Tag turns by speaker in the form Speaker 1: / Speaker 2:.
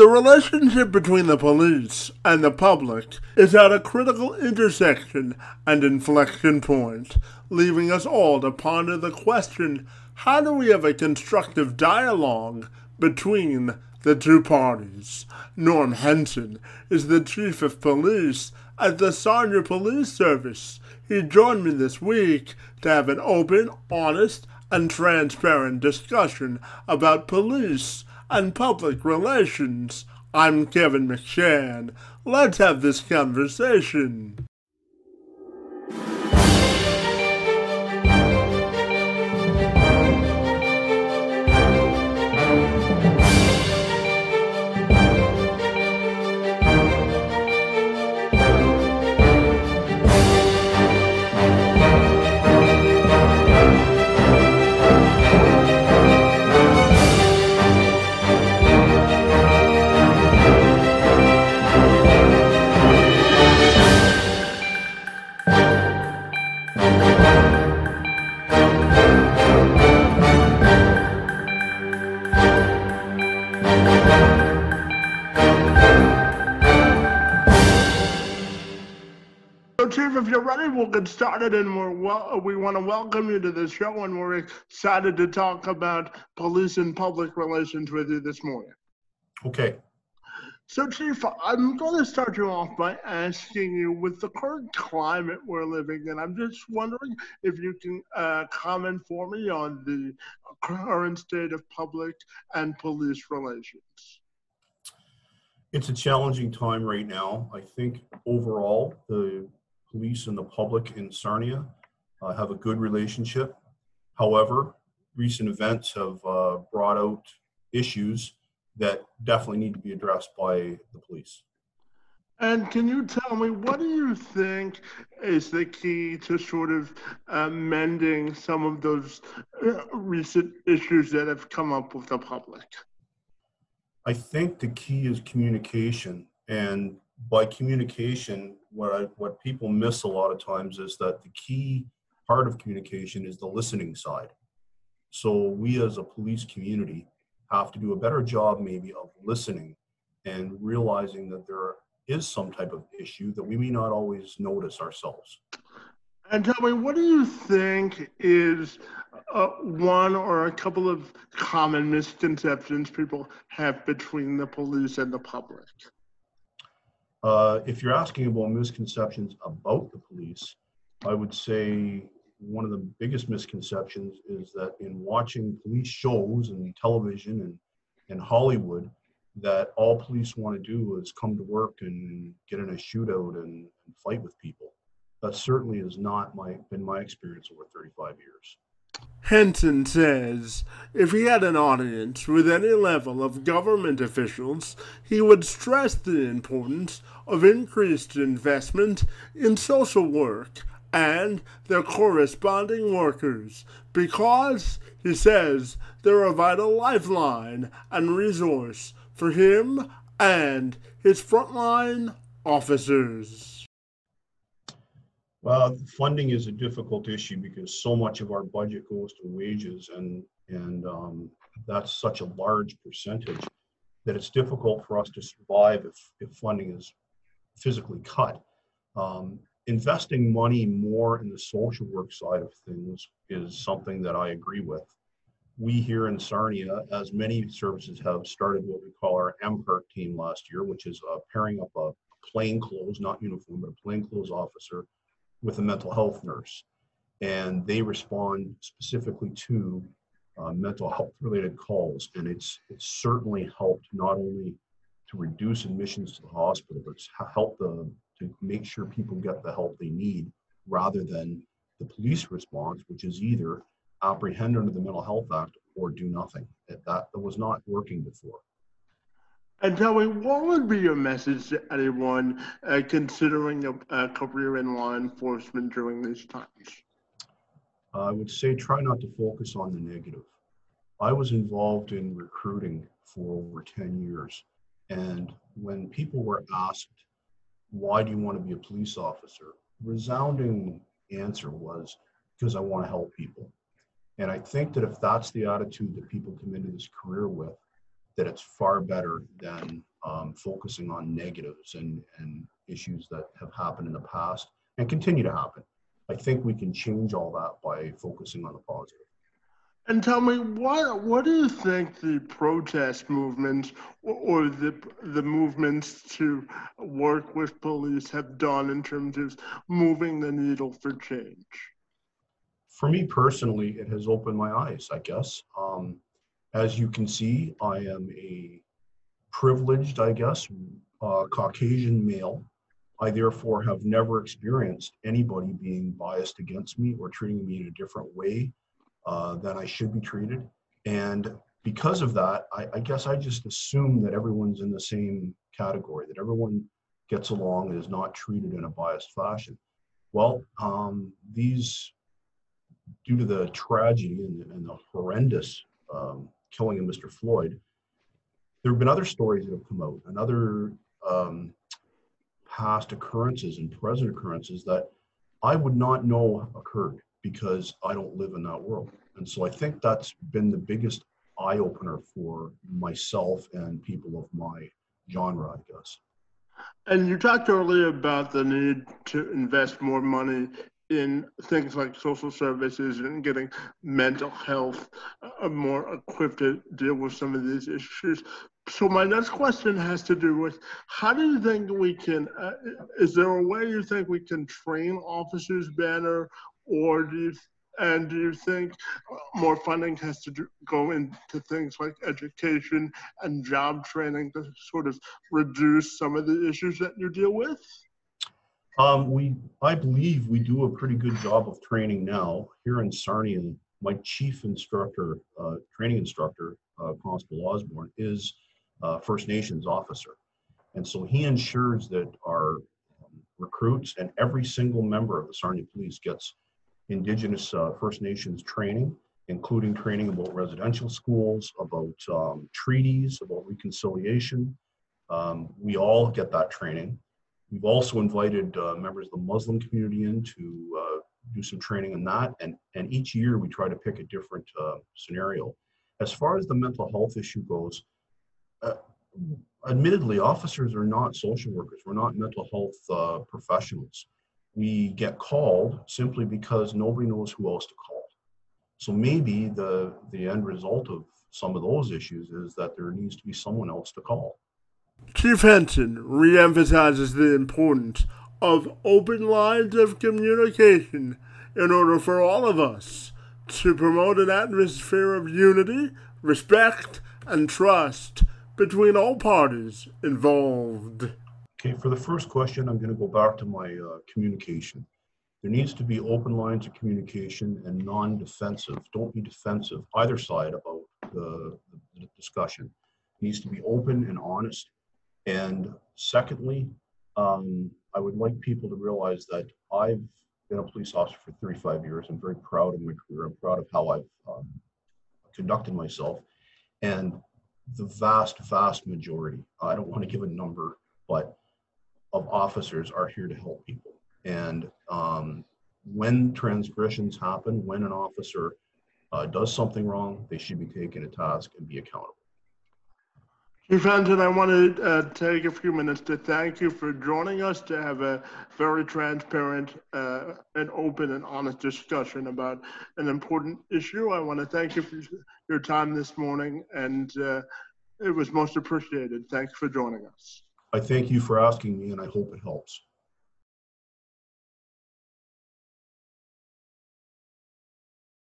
Speaker 1: The relationship between the police and the public is at a critical intersection and inflection point, leaving us all to ponder the question how do we have a constructive dialogue between the two parties? Norm Hansen is the chief of police at the Sarnia Police Service. He joined me this week to have an open, honest, and transparent discussion about police and public relations. I'm Kevin McShann. Let's have this conversation. Chief, if you're ready, we'll get started. And we're well, we want to welcome you to the show, and we're excited to talk about police and public relations with you this morning.
Speaker 2: Okay.
Speaker 1: So, Chief, I'm going to start you off by asking you, with the current climate we're living in, I'm just wondering if you can uh, comment for me on the current state of public and police relations.
Speaker 2: It's a challenging time right now. I think overall, the police and the public in Sarnia uh, have a good relationship. However, recent events have uh, brought out issues that definitely need to be addressed by the police.
Speaker 1: And can you tell me what do you think is the key to sort of uh, mending some of those uh, recent issues that have come up with the public?
Speaker 2: I think the key is communication, and by communication, what I, what people miss a lot of times is that the key part of communication is the listening side. So we as a police community have to do a better job maybe of listening and realizing that there is some type of issue that we may not always notice ourselves.
Speaker 1: And tell me, what do you think is uh, one or a couple of common misconceptions people have between the police and the public?
Speaker 2: Uh, if you're asking about misconceptions about the police, I would say one of the biggest misconceptions is that in watching police shows and television and in Hollywood, that all police want to do is come to work and get in a shootout and, and fight with people. That certainly has not my been my experience over 35 years.
Speaker 1: Hansen says if he had an audience with any level of government officials, he would stress the importance of increased investment in social work and their corresponding workers because, he says, they're a vital lifeline and resource for him and his frontline officers.
Speaker 2: Well, funding is a difficult issue because so much of our budget goes to wages, and and um, that's such a large percentage that it's difficult for us to survive if if funding is physically cut. Um, investing money more in the social work side of things is something that I agree with. We here in Sarnia, as many services have started what we call our MPERT team last year, which is uh, pairing up a plainclothes, not uniform, but a plainclothes officer with a mental health nurse. And they respond specifically to uh, mental health related calls. And it's, it's certainly helped not only to reduce admissions to the hospital, but it's helped the, to make sure people get the help they need rather than the police response, which is either apprehend under the Mental Health Act or do nothing. That, that was not working before.
Speaker 1: And tell me, what would be your message to anyone uh, considering a, a, career in law enforcement during these times?
Speaker 2: I would say try not to focus on the negative. I was involved in recruiting for over 10 years. And when people were asked, why do you want to be a police officer? Resounding answer was, because I want to help people. And I think that if that's the attitude that people come into this career with, that it's far better than um, focusing on negatives and, and issues that have happened in the past and continue to happen. I think we can change all that by focusing on the positive.
Speaker 1: And tell me, what what do you think the protest movements or the the movements to work with police have done in terms of moving the needle for change?
Speaker 2: For me personally, it has opened my eyes. I guess, um, as you can see, I am a privileged, I guess, uh, Caucasian male. I therefore have never experienced anybody being biased against me or treating me in a different way uh, that I should be treated. And because of that, I, I, guess I just assume that everyone's in the same category, that everyone gets along and is not treated in a biased fashion. Well, um, these, due to the tragedy and, and the horrendous um, killing of Mr. Floyd, there have been other stories that have come out and other um, past occurrences and present occurrences that I would not know occurred because I don't live in that world. And so I think that's been the biggest eye opener for myself and people of my genre, I guess.
Speaker 1: And you talked earlier about the need to invest more money in things like social services and getting mental health uh, more equipped to deal with some of these issues. So my next question has to do with how do you think we can? Uh, is there a way you think we can train officers better, or do you and do you think more funding has to do, go into things like education and job training to sort of reduce some of the issues that you deal with?
Speaker 2: Um, we, I believe we do a pretty good job of training now here in Sarnia. My chief instructor, uh, training instructor, uh, Constable Osborne, is a First Nations officer. And so he ensures that our um, recruits and every single member of the Sarnia Police gets Indigenous uh, First Nations training, including training about residential schools, about um, treaties, about reconciliation. Um, we all get that training. We've also invited uh, members of the Muslim community in to uh, do some training in that. And, and each year we try to pick a different uh, scenario. As far as the mental health issue goes, uh, admittedly, officers are not social workers. We're not mental health uh, professionals we get called simply because nobody knows who else to call. So maybe the, the end result of some of those issues is that there needs to be someone else to call.
Speaker 1: Chief Hansen reemphasizes the importance of open lines of communication in order for all of us to promote an atmosphere of unity, respect, and trust between all parties involved.
Speaker 2: Okay, for the first question, I'm going to go back to my uh, communication. There needs to be open lines of communication and non-defensive. Don't be defensive, either side about the, the discussion. It needs to be open and honest. And secondly, um, I would like people to realize that I've been a police officer for 35 years. I'm very proud of my career. I'm proud of how I've um, conducted myself. And the vast, vast majority, I don't want to give a number, but of officers are here to help people. And um, when transgressions happen, when an officer uh, does something wrong, they should be taken to task and be accountable.
Speaker 1: Chief Hansen, I want to uh, take a few minutes to thank you for joining us to have a very transparent uh, and open and honest discussion about an important issue. I want to thank you for your time this morning, and uh, it was most appreciated. Thanks for joining us.
Speaker 2: I thank you for asking me, and I hope it helps.